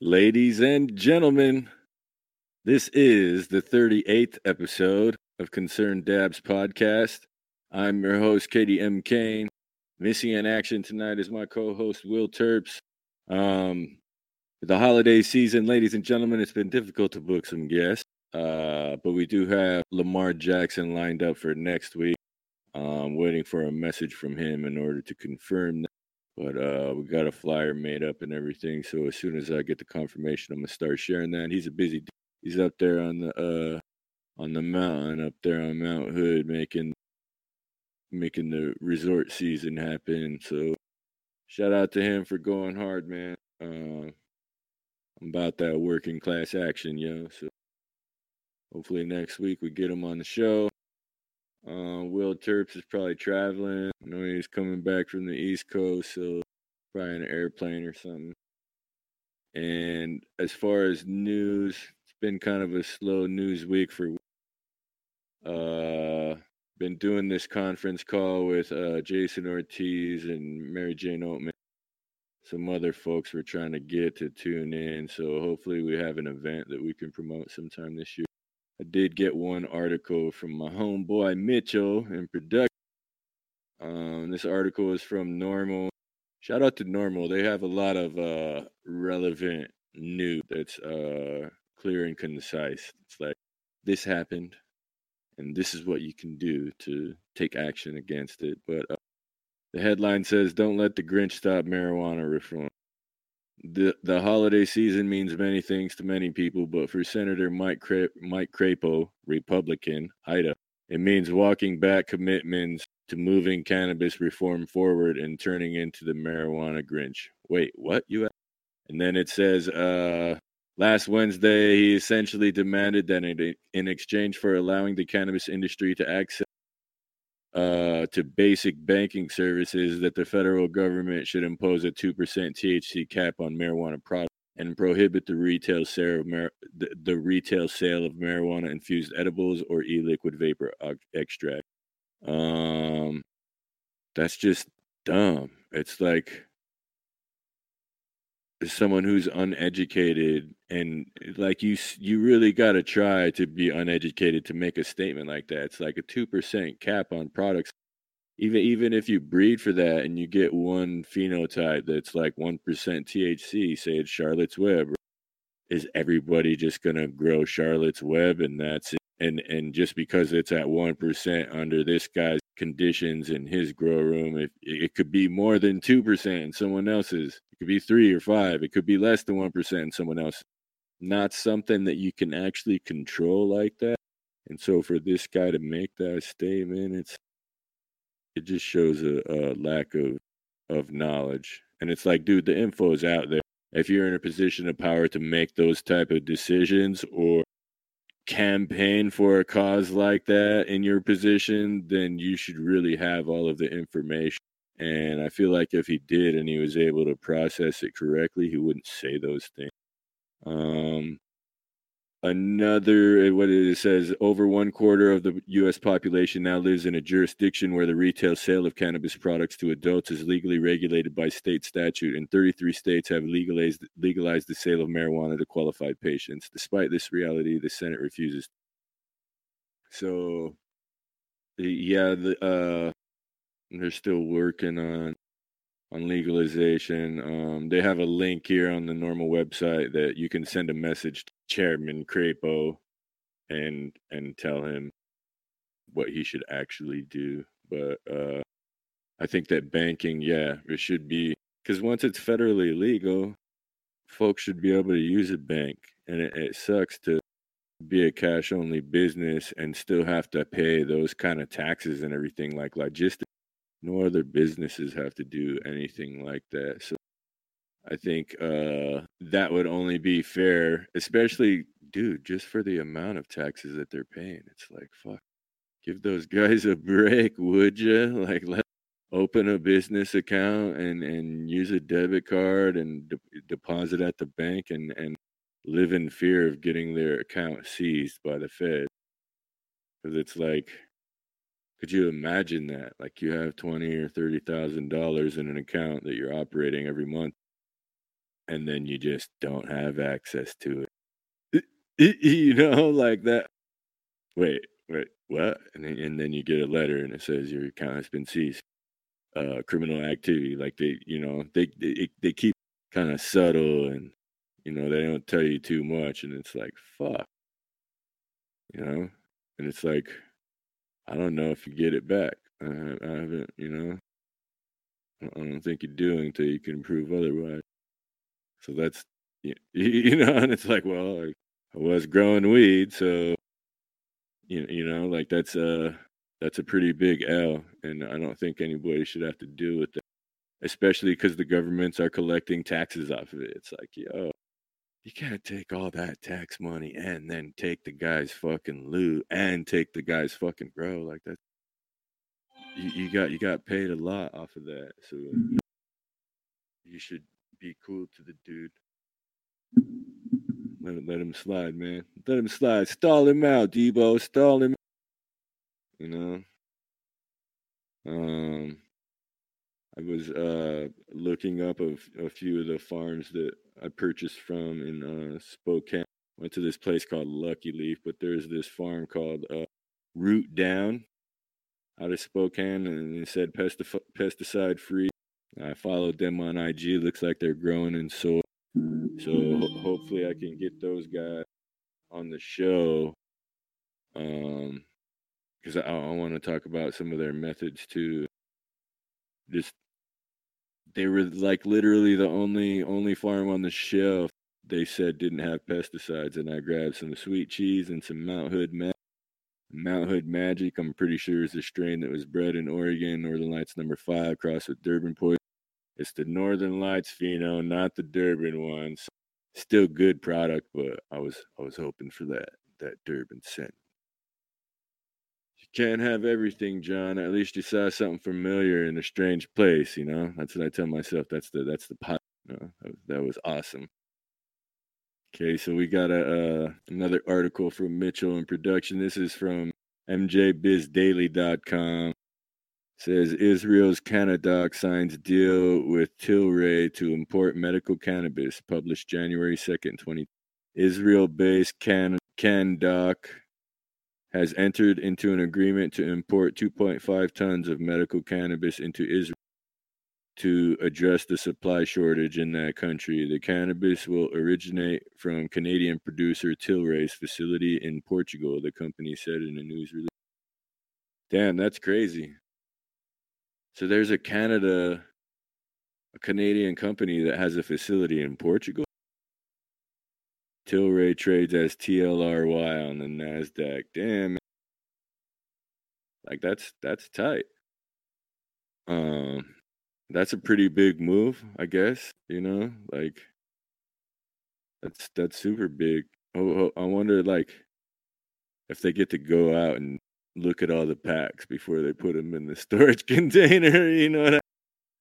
Ladies and gentlemen, this is the 38th episode of Concerned Dabs podcast. I'm your host, Katie M. Kane. Missing in action tonight is my co host, Will Terps. Um, the holiday season, ladies and gentlemen, it's been difficult to book some guests, uh, but we do have Lamar Jackson lined up for next week. Um, waiting for a message from him in order to confirm that. But uh, we got a flyer made up and everything. So as soon as I get the confirmation, I'm gonna start sharing that. He's a busy. d- He's up there on the uh, on the mountain, up there on Mount Hood, making making the resort season happen. So shout out to him for going hard, man. Uh, I'm about that working class action, yo. So hopefully next week we get him on the show. Uh, Will Terps is probably traveling. I know he's coming back from the East Coast, so probably an airplane or something. And as far as news, it's been kind of a slow news week for. Uh, been doing this conference call with uh, Jason Ortiz and Mary Jane Oatman. Some other folks we're trying to get to tune in, so hopefully we have an event that we can promote sometime this year. I did get one article from my homeboy Mitchell in production. Um, this article is from NORML. Shout out to NORML. They have a lot of uh, relevant news that's uh, clear and concise. It's like this happened, and this is what you can do to take action against it. But uh, the headline says, "Don't let the Grinch stop marijuana reform." The the holiday season means many things to many people, but for Senator Mike Cra- Mike Crapo, Republican, Ida, it means walking back commitments to moving cannabis reform forward and turning into the marijuana Grinch. Wait, what? You? a- And then it says, uh, last Wednesday, he essentially demanded that in exchange for allowing the cannabis industry to access uh, to basic banking services that the federal government should impose a 2% THC cap on marijuana products and prohibit the retail sale of mar- the, the retail sale of marijuana infused edibles or e-liquid vapor extract. Um that's just dumb. It's like someone who's uneducated and like you you really got to try to be uneducated to make a statement like that. It's like a 2% cap on products. Even even if you breed for that and you get one phenotype that's like 1% THC say it's Charlotte's Web is everybody just going to grow Charlotte's Web and that's it? And and just because it's at 1% under this guy's conditions in his grow room it, it could be more than 2% in someone else's it could be 3 or 5 it could be less than 1% someone else. Not something that you can actually control like that. And so for this guy to make that statement it's it just shows a, a lack of of knowledge. And it's like dude the info is out there. If you're in a position of power to make those type of decisions or campaign for a cause like that in your position then you should really have all of the information and i feel like if he did and he was able to process it correctly he wouldn't say those things. Um another uh, what it says over one quarter of the us population now lives in a jurisdiction where the retail sale of cannabis products to adults is legally regulated by state statute and 33 states have legalized legalized the sale of marijuana to qualified patients. Despite this reality the senate refuses. So yeah the uh they're still working on on legalization. Um, they have a link here on the NORML website that you can send a message to Chairman Crapo and and tell him what he should actually do. But uh, I think that banking, yeah, it should be because once it's federally legal, folks should be able to use a bank, and it, it sucks to be a cash only business and still have to pay those kind of taxes and everything like logistics. No other businesses have to do anything like that. So I think uh, that would only be fair, especially, dude, just for the amount of taxes that they're paying. It's like, fuck, give those guys a break, would you? Like, let open a business account and and use a debit card and de- deposit at the bank and and live in fear of getting their account seized by the Fed. Because it's like, could you imagine that? Like you have twenty or thirty thousand dollars in an account that you're operating every month, and then you just don't have access to it. You know, like that. Wait, wait, what? And then, and then you get a letter and it says your account has been seized. Uh, criminal activity, like they, you know, they they, they keep kind of subtle and you know they don't tell you too much, and it's like fuck, you know, and it's like I don't know if you get it back. I, I haven't, you know, I don't think you do until you can prove otherwise. So that's you know, and it's like, well, I, I was growing weed, so you you know, like that's a that's a pretty big L, and I don't think anybody should have to deal with that, especially because the governments are collecting taxes off of it. It's like, yo, you can't take all that tax money and then take the guy's fucking loot and take the guy's fucking grow like that. You, you got you got paid a lot off of that, so you should be cool to the dude. Let him, let him slide, man. Let him slide. Stall him out, Debo. Stall him. You know. Um, I was uh looking up a, a few of the farms that I purchased from in uh Spokane. Went to this place called Lucky Leaf, but there's this farm called uh, Root Down out of Spokane, and it said pestif- pesticide free. I followed them on IG. Looks like they're growing in soil. So ho- hopefully I can get those guys on the show. Um, because I, I want to talk about some of their methods too. Just they were like literally the only only farm on the shelf they said didn't have pesticides, and I grabbed some sweet cheese and some Mount Hood Mount Hood Magic. I'm pretty sure is a strain that was bred in Oregon, Northern Lights number five, crossed with Durban poison. It's the Northern Lights pheno, not the Durban ones. Still good product, but I was I was hoping for that that Durban scent. Can't have everything, John. At least you saw something familiar in a strange place. You know, that's what I tell myself. That's the that's the pot. You know, that, was, awesome. Okay, so we got a uh, another article from Mitchell in production. This is from MJBizDaily.com says Israel's Canndoc signs deal with Tilray to import medical cannabis, published January 2nd, 20. Israel-based Can Canndoc has entered into an agreement to import 2.5 tons of medical cannabis into Israel to address the supply shortage in that country. The cannabis will originate from Canadian producer Tilray's facility in Portugal, the company said in a news release. Damn, that's crazy. So there's a Canada, a Canadian company that has a facility in Portugal. Tilray trades as TLRY on the Nasdaq. Damn, like that's that's tight. Um, that's a pretty big move, I guess. You know, like that's that's super big. Oh, oh, I wonder, like, if they get to go out and look at all the packs before they put them in the storage container. You know what I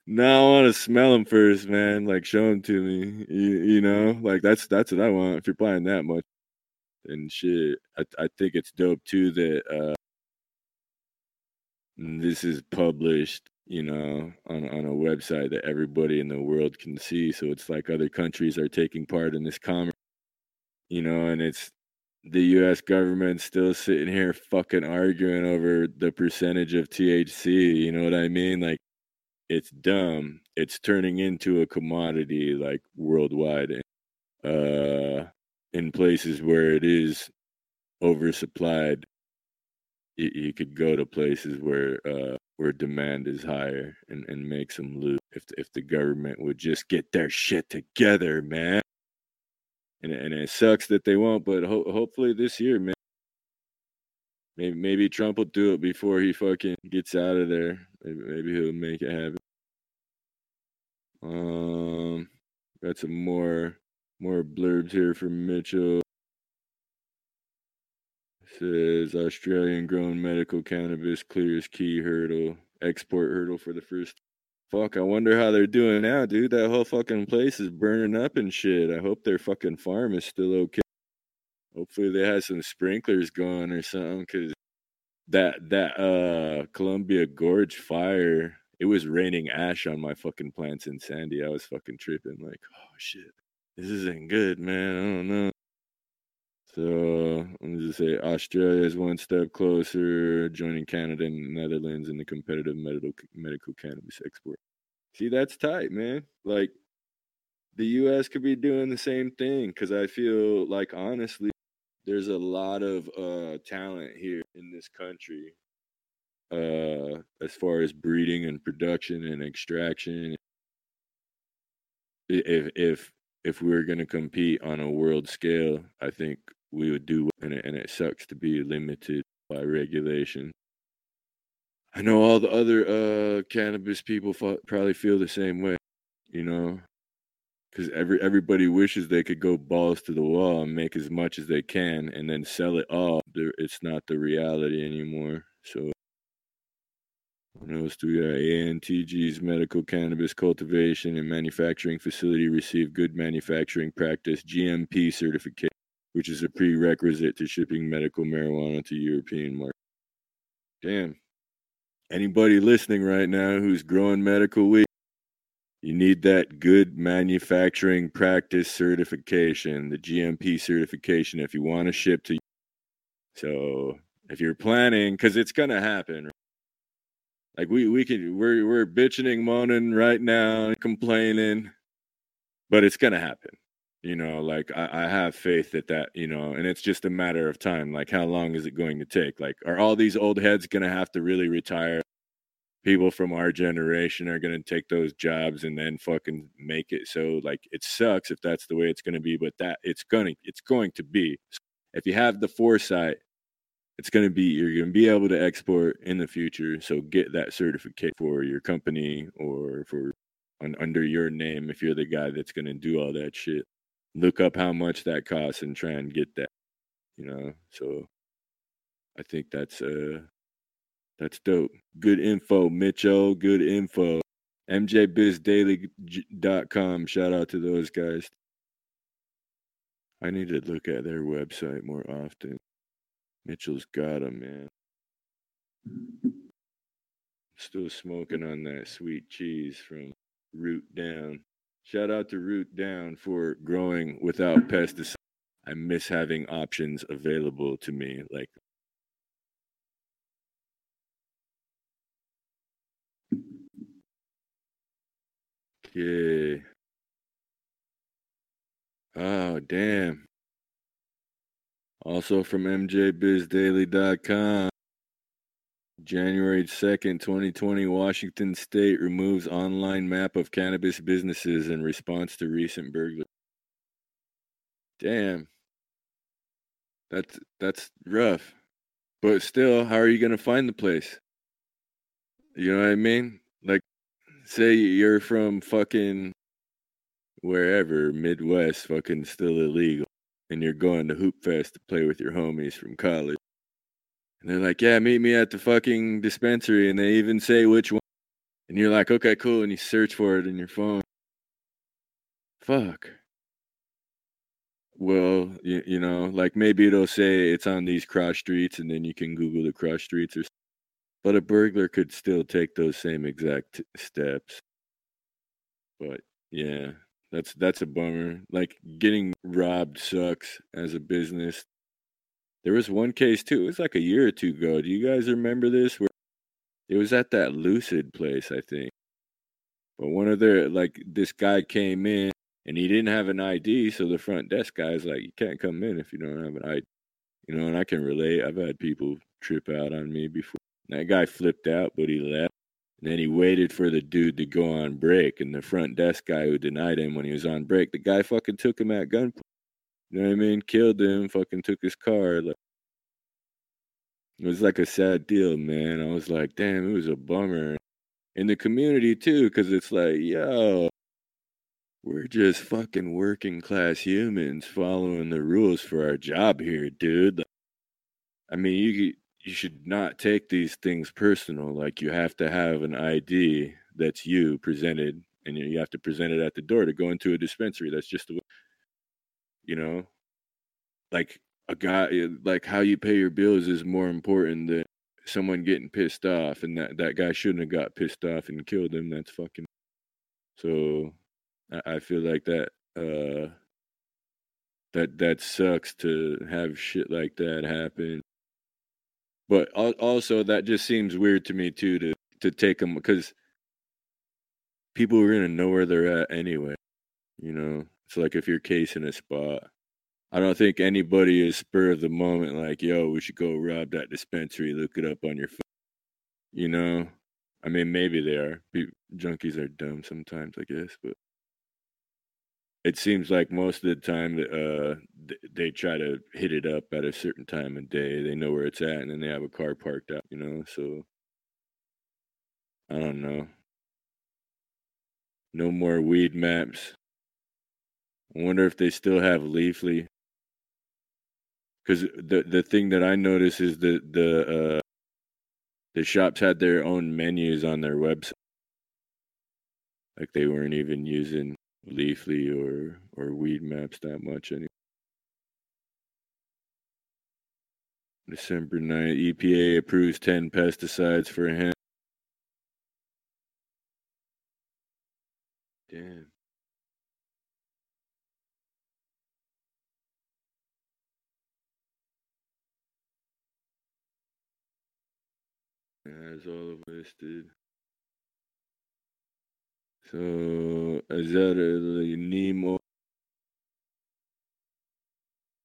now I want to smell them first, man. Like show them to me. You, you know, like that's that's what I want. If you're buying that much and shit, I I think it's dope too that uh this is published, you know, on on a website that everybody in the world can see. So it's like other countries are taking part in this commerce, you know, and it's the U.S. government still sitting here fucking arguing over the percentage of THC. You know what I mean? Like, it's dumb. It's turning into a commodity, like worldwide, uh, in places where it is oversupplied. You, you could go to places where uh, where demand is higher and, and make some loot if if the government would just get their shit together, man and and it sucks that they won't. But ho- hopefully this year, man, maybe maybe Trump will do it before he fucking gets out of there. Maybe, maybe he'll make it happen. Um, got some more more blurbs here from Mitchell. Says Australian grown medical cannabis clears key hurdle, export hurdle for the first Fuck, I wonder how they're doing now, dude. That whole fucking place is burning up and shit. I hope their fucking farm is still okay. Hopefully they had some sprinklers going or something, cause that that uh Columbia Gorge fire it was raining ash on my fucking plants in Sandy. I was fucking tripping, like, oh shit, this isn't good, man. I don't know. So let me just say Australia is one step closer, joining Canada and Netherlands in the competitive medical medical cannabis export. See, that's tight, man. Like the US could be doing the same thing because I feel like honestly, there's a lot of uh, talent here in this country uh, as far as breeding and production and extraction. If if if we are going to compete on a world scale, I think we would do, and it, and it sucks to be limited by regulation. I know all the other uh, cannabis people probably feel the same way, you know, because every everybody wishes they could go balls to the wall and make as much as they can and then sell it all. It's not the reality anymore. So what else do we got? ANTG's medical cannabis cultivation and manufacturing facility received good manufacturing practice GMP certification, which is a prerequisite to shipping medical marijuana to European market. Damn. Anybody listening right now who's growing medical weed, you need that good manufacturing practice certification, the GMP certification, if you want to ship to. So if you're planning, because it's gonna happen, like we we can we're we're bitching and moaning right now, complaining, but it's gonna happen. You know, like I, I have faith that that you know, and it's just a matter of time. Like how long is it going to take? Like are all these old heads gonna have to really retire? People from our generation are gonna take those jobs and then fucking make it. So like it sucks if that's the way it's gonna be, but that it's gonna it's going to be. If you have the foresight it's going to be you're going to be able to export in the future so get that certificate for your company or for on, under your name if you're the guy that's going to do all that shit look up how much that costs and try and get that you know so i think that's uh that's dope good info mitchell good info mjbizdaily.com shout out to those guys i need to look at their website more often Mitchell's got him, man. Still smoking on that sweet cheese from Root Down. Shout out to Root Down for growing without pesticides. I miss having options available to me. Like, yeah. Oh, damn. Also from MJBizDaily.com. January 2nd, 2020, Washington State removes online map of cannabis businesses in response to recent burglary. Damn. That's that's rough. But still, how are you going to find the place? You know what I mean? Say you're from fucking wherever, Midwest, fucking still illegal and you're going to Hoop Fest to play with your homies from college. And they're like, yeah, meet me at the fucking dispensary. And they even say which one. And you're like, okay, cool. And you search for it in your phone. Fuck. Well, you, you know, like maybe it'll say it's on these cross streets and then you can Google the cross streets or but a burglar could still take those same exact steps. But yeah, that's that's a bummer. Like getting robbed sucks as a business. There was one case too. It was like a year or two ago. Do you guys remember this? Where it was at that Lucid place, I think. But one of their like this guy came in and he didn't have an ID, so the front desk guy's like, "You can't come in if you don't have an ID." You know, and I can relate. I've had people trip out on me before. That guy flipped out, but he left. And then he waited for the dude to go on break, and the front desk guy who denied him when he was on break, the guy fucking took him at gunpoint. You know what I mean? Killed him, fucking took his car. Like, it was like a sad deal, man. I was like, damn, it was a bummer. In the community too, because it's like, yo, we're just fucking working class humans following the rules for our job here, dude. I mean, you you should not take these things personal. Like you have to have an ID that's you presented, and you have to present it at the door to go into a dispensary. That's just the way, you know, like a guy, like how you pay your bills is more important than someone getting pissed off, and that that guy shouldn't have got pissed off and killed him. That's fucking. So, I, I feel like that. Uh, that that sucks to have shit like that happen. But also, that just seems weird to me too to to take them because people are gonna know where they're at anyway. You know, it's like if you're casing a spot. I don't think anybody is spur of the moment like, yo, we should go rob that dispensary. Look it up on your phone. You know, I mean, maybe they are. Junkies are dumb sometimes, I guess, but it seems like most of the time uh, they try to hit it up at a certain time of day. They know where it's at, and then they have a car parked out. You know, so I don't know. No more Weedmaps. I wonder if they still have Leafly. Because the the thing that I notice is the the uh, the shops had their own menus on their website. Like they weren't even using Leafly or or Weedmaps that much anymore. December 9th, EPA approves 10 pesticides for hemp. Damn. As all of did. So is that a Nemo?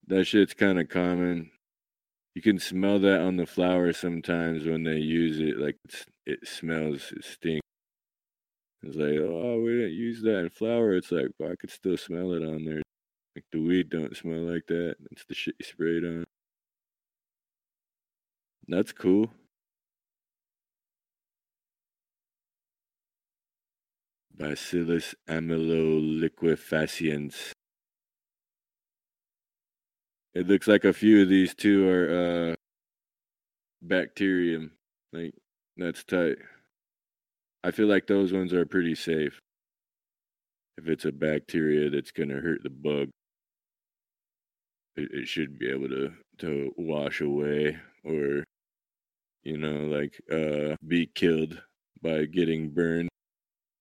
That shit's kind of common. You can smell that on the flower sometimes when they use it. Like it smells, it stinks. It's like, oh, we didn't use that in flour. It's like, I could still smell it on there. Like the weed don't smell like that. It's the shit you sprayed on. That's cool. Bacillus amyloliquefaciens. It looks like a few of these two are uh, bacterium. Like that's tight. I feel like those ones are pretty safe. If it's a bacteria that's gonna hurt the bug, it, it should be able to to wash away or you know like uh be killed by getting burned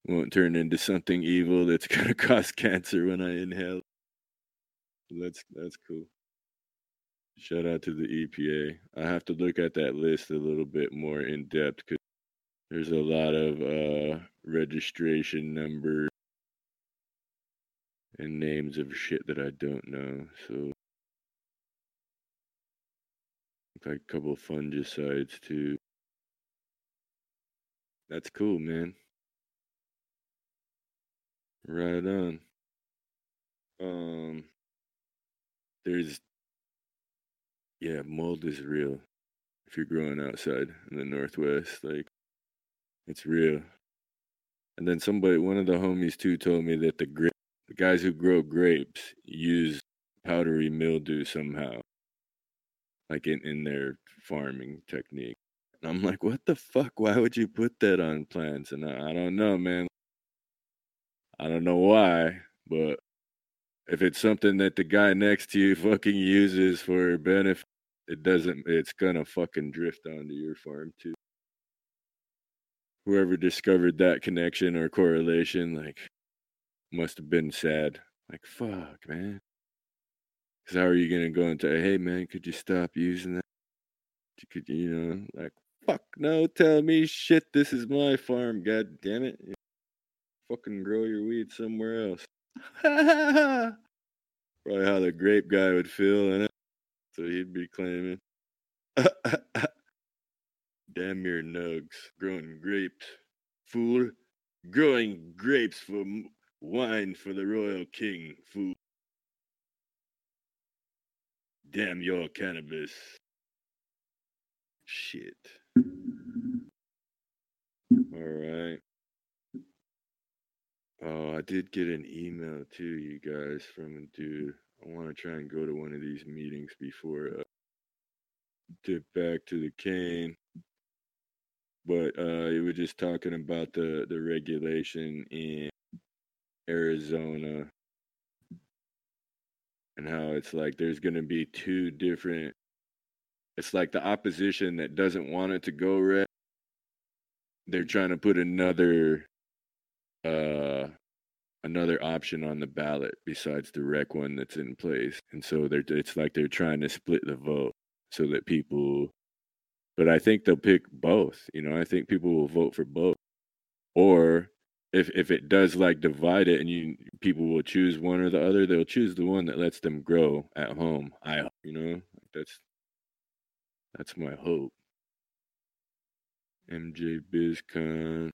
won't turn into something evil that's gonna cause cancer when I inhale. That's that's cool. Shout out to the EPA. I have to look at that list a little bit more in depth because there's a lot of uh, registration numbers and names of shit that I don't know. So, like a couple fungicides too. That's cool, man. Right on. Um, there's, yeah, mold is real. If you're growing outside in the Northwest, like, it's real. And then somebody, one of the homies too, told me that the grape, the guys who grow grapes use powdery mildew somehow, like in, in their farming technique. And I'm like, what the fuck? Why would you put that on plants? And I, I don't know, man. I don't know why, but if it's something that the guy next to you fucking uses for benefit, it doesn't, it's gonna fucking drift onto your farm too. Whoever discovered that connection or correlation, like, must have been sad. Like, fuck, man. Because how are you gonna go into, hey, man, could you stop using that? Could, you know, like, fuck no, tell me shit. This is my farm. God damn it fucking grow your weed somewhere else. Probably how the grape guy would feel in it. So he'd be claiming. Damn your nugs, growing grapes, fool. Growing grapes for wine for the royal king, fool. Damn your cannabis. Shit. All right. Oh, I did get an email too, you guys, from a dude. I want to try and go to one of these meetings before uh, dip back to the cane. But uh, was just talking about the the regulation in Arizona and how it's like there's going to be two different it's like the opposition that doesn't want it to go red. They're trying to put another uh another option on the ballot besides the rec one that's in place. And so they're it's like they're trying to split the vote so that people but I think they'll pick both. You know, I think people will vote for both. Or if if it does like divide it and you people will choose one or the other, they'll choose the one that lets them grow at home. I you know, that's that's my hope. MJ BizCon.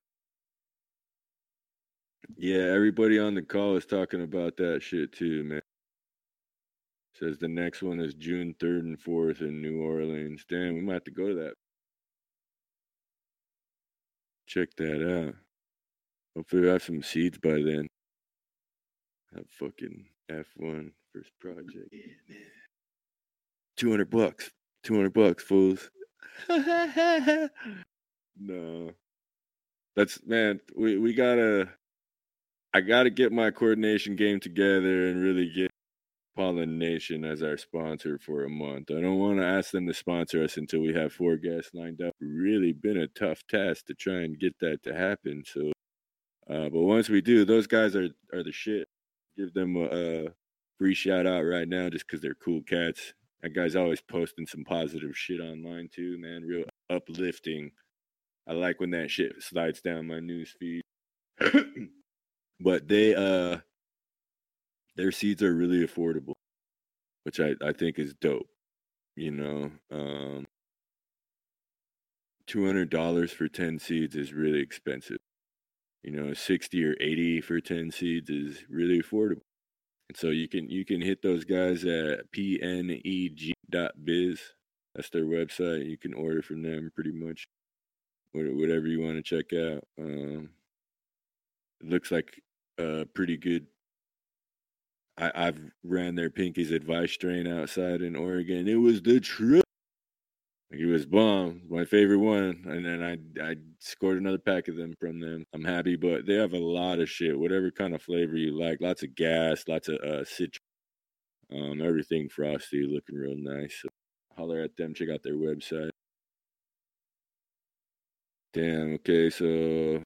Yeah, everybody on the call is talking about that shit too, man. Says the next one is June 3rd and 4th in New Orleans. Damn, we might have to go to that. Check that out. Hopefully, we have some seeds by then. Have fucking F1 first project. Yeah, man. 200 bucks. 200 bucks, fools. no. That's, man, we, we gotta, I gotta get my coordination game together and really get Pollination as our sponsor for a month. I don't want to ask them to sponsor us until we have four guests lined up. Really been a tough task to try and get that to happen. So, uh, but once we do, those guys are are the shit. Give them a, a free shout out right now just because they're cool cats. That guy's always posting some positive shit online too, man. Real uplifting. I like when that shit slides down my news feed. but they uh their seeds are really affordable, which I, I think is dope. You know, um, $200 for 10 seeds is really expensive. You know, 60 or 80 for 10 seeds is really affordable. And so you can you can hit those guys at pneg.biz. That's their website. You can order from them pretty much whatever you want to check out. Um, it looks like a pretty good I, I've ran their Pinky's advice strain outside in Oregon. It was the truth. It was bomb, my favorite one, and then I I scored another pack of them from them. I'm happy, but they have a lot of shit, whatever kind of flavor you like. Lots of gas, lots of uh, citrus, um, everything frosty, looking real nice. So holler at them, check out their website. Damn. Okay, so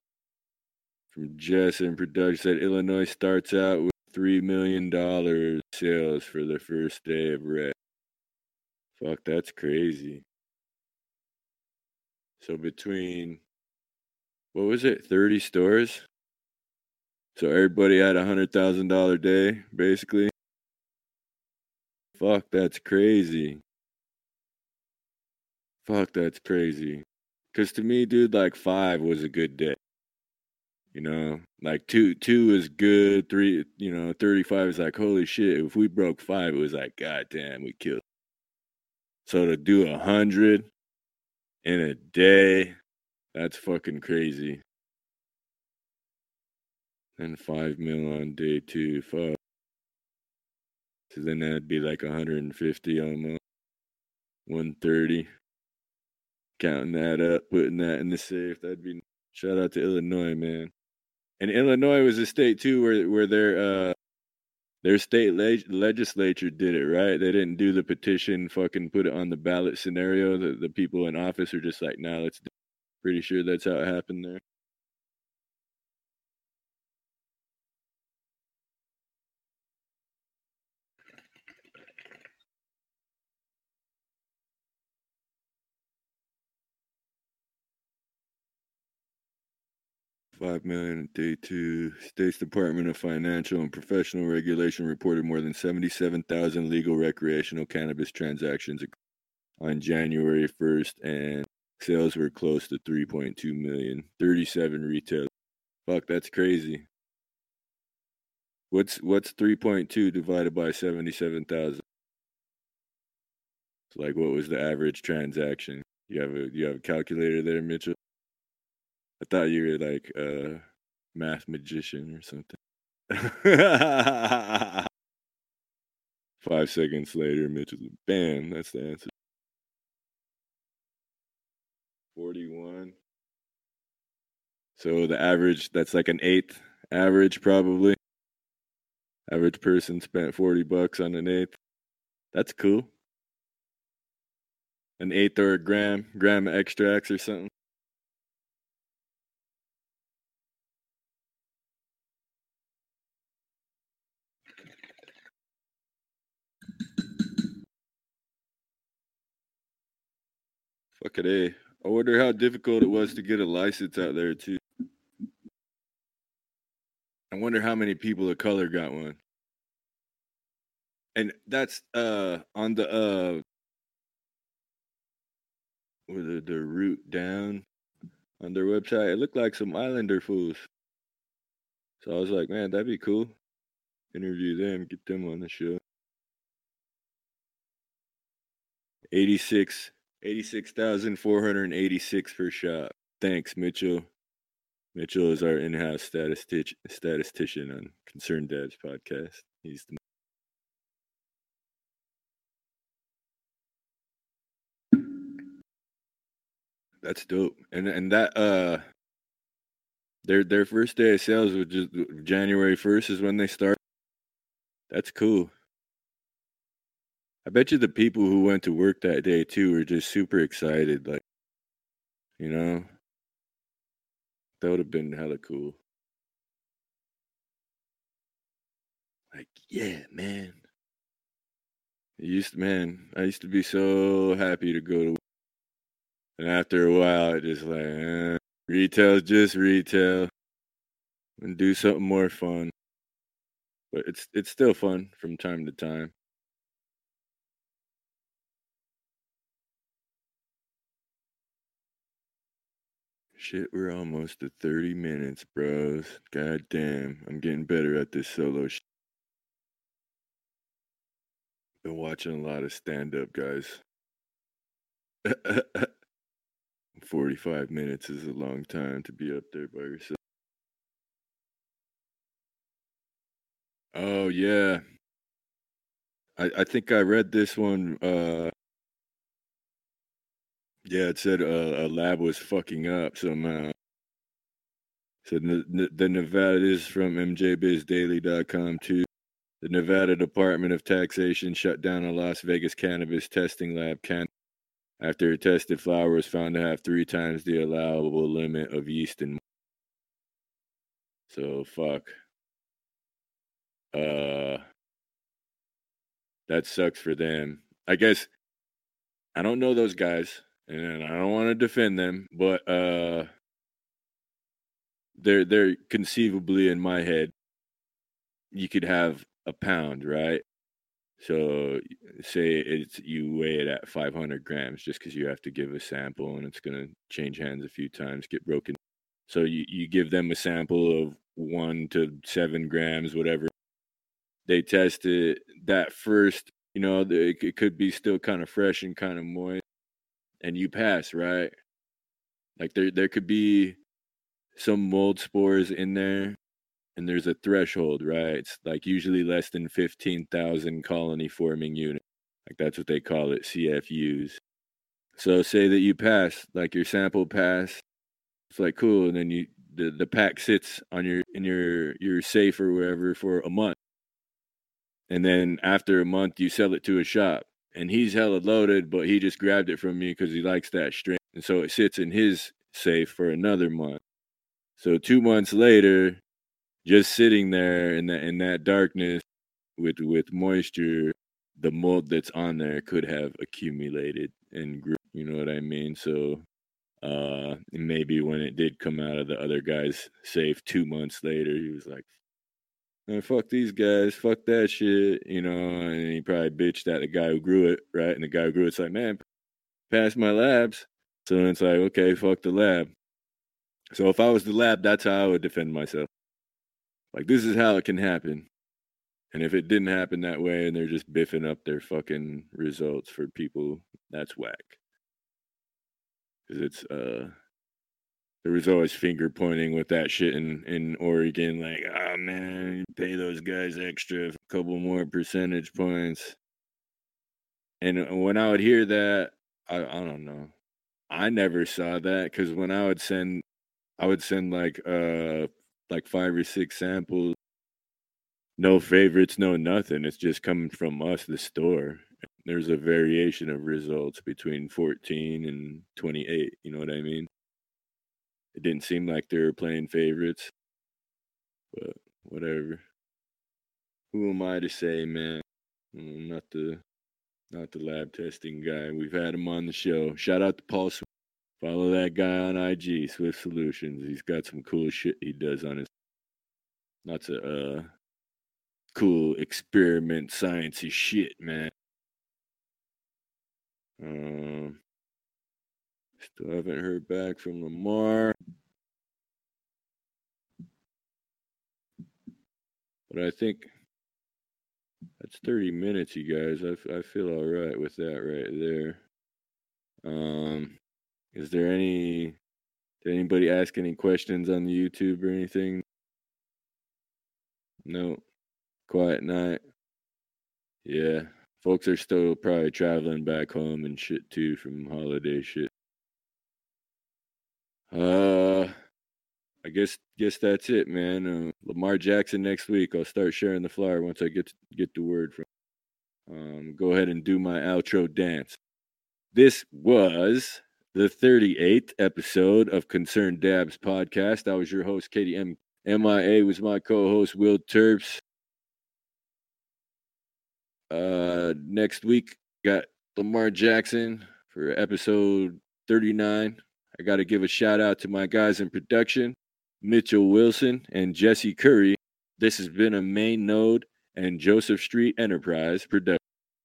from Jess in production said Illinois starts out with three million dollars sales for the first day of rec. Fuck, that's crazy. So between what was it, thirty stores? So everybody had a hundred thousand dollar day, basically. Fuck, that's crazy. Fuck, that's crazy. Cause to me, dude, like five was a good day. You know, like two two is good. Three, you know, thirty five is like holy shit. If we broke five, it was like god damn, we killed. So to do a hundred in a day, that's fucking crazy. And five mil on day two, fuck. So then that'd be like 150 almost. 130. Counting that up, putting that in the safe. That'd be shout out to Illinois, man and Illinois was a state too where where their uh their state leg- legislature did it right. They didn't do the petition, fucking put it on the ballot scenario. The the people in office are just like, nah, let's. Pretty sure that's how it happened there. Five million day two. State's Department of Financial and Professional Regulation reported more than seventy-seven thousand legal recreational cannabis transactions on January first, and sales were close to three point two million. Thirty-seven retail. Fuck, that's crazy. What's what's three point two divided by seventy-seven thousand? It's Like, what was the average transaction? You have a you have a calculator there, Mitchell? I thought you were like a math magician or something. Five seconds later, Mitchell, bam, that's the answer. 41. So the average, that's like an eighth average, probably. Average person spent 40 bucks on an eighth. That's cool. an eighth or a gram, gram extracts or something. Fuck it, eh? I wonder how difficult it was to get a license out there too. I wonder how many people of color got one. And that's uh on the uh with the, the Root Down on their website. It looked like some Islander fools. So I was like, man, that'd be cool. Interview them, get them on the show. 86 86,486 per shot. Thanks, Mitchell. Mitchell is our in-house statistic, statistician on Concerned Dads podcast. He's the That's dope. And and that uh their their first day of sales was just January 1st is when they start. That's cool. I bet you the people who went to work that day too were just super excited. Like, you know, that would have been hella cool. Like, yeah, man. I used to, man, I used to be so happy to go to Work. and after a while, it just like, eh, retail's just retail and do something more fun. But it's it's still fun from time to time. Shit, we're almost to 30 minutes, bros. God damn, I'm getting better at this solo shit. Been watching a lot of stand up, guys. 45 minutes is a long time to be up there by yourself. Oh, yeah. I, I think I read this one uh, yeah, it said uh, a lab was fucking up somehow. So the, the Nevada is from MJBizDaily.com too. The Nevada Department of Taxation shut down a Las Vegas cannabis testing lab can after a tested flower was found to have three times the allowable limit of yeast and so fuck. Uh that sucks for them. I guess I don't know those guys and I don't want to defend them, but uh, they're they're conceivably in my head. You could have a pound, right? So say it's you weigh it at 500 grams, just because you have to give a sample and it's gonna change hands a few times, get broken. So you you give them a sample of one to seven grams, whatever. They test it. That first, you know, it could be still kind of fresh and kind of moist and you pass, right? Like there there could be some mold spores in there and there's a threshold, right? It's like usually less than 15,000 colony forming units. Like that's what they call it, CFUs. So say that you pass, like your sample pass. It's like cool and then you the, the pack sits on your in your your safe or wherever for a month. And then after a month you sell it to a shop and he's hella loaded, but he just grabbed it from me because he likes that string. And so it sits in his safe for another month. So two months later, just sitting there in that in that darkness with with moisture, the mold that's on there could have accumulated and grew. You know what I mean? So uh maybe when it did come out of the other guy's safe two months later, he was like, Man, fuck these guys, fuck that shit, you know. And he probably bitched at the guy who grew it, right? And the guy who grew it's like, man, pass my labs. So it's like, okay, fuck the lab. So if I was the lab, that's how I would defend myself. Like, this is how it can happen. And if it didn't happen that way and they're just biffing up their fucking results for people, that's whack. Because it's, uh, there was always finger pointing with that shit in, in Oregon, like, oh man, pay those guys extra a couple more percentage points. And uh, when I would hear that, I, I don't know. I never saw that because when I would send, I would send like uh like five or six samples, no favorites, no nothing. It's just coming from us, the store. there's a variation of results between 14 and 28. You know what I mean? It didn't seem like they were playing favorites, but whatever. Who am I to say, man? I'm not the not the lab testing guy. We've had him on the show. Shout out to Paul. Swift. Follow that guy on IG, Swift Solutions. He's got some cool shit he does on his. Lots of uh, cool experiment, sciencey shit, man. Um, still haven't heard back from Lamar. But I think that's 30 minutes, you guys. I, I feel all right with that right there. Um, is there any, did anybody ask any questions on the YouTube or anything? No. Quiet night. Yeah. Folks are still probably traveling back home and shit too from holiday shit. Uh, I guess guess that's it, man. Uh, Lamar Jackson next week. I'll start sharing the flyer once I get to, get the word from. Um, go ahead and do my outro dance. This was the 38th episode of Concerned Dabs podcast. I was your host, Katie M. MIA was my co-host, Will Terps. Uh, next week got Lamar Jackson for episode 39. I got to give a shout out to my guys in production. Mitchell Wilson, and Jesse Curry. This has been a Main Node and Joseph Street Enterprise production.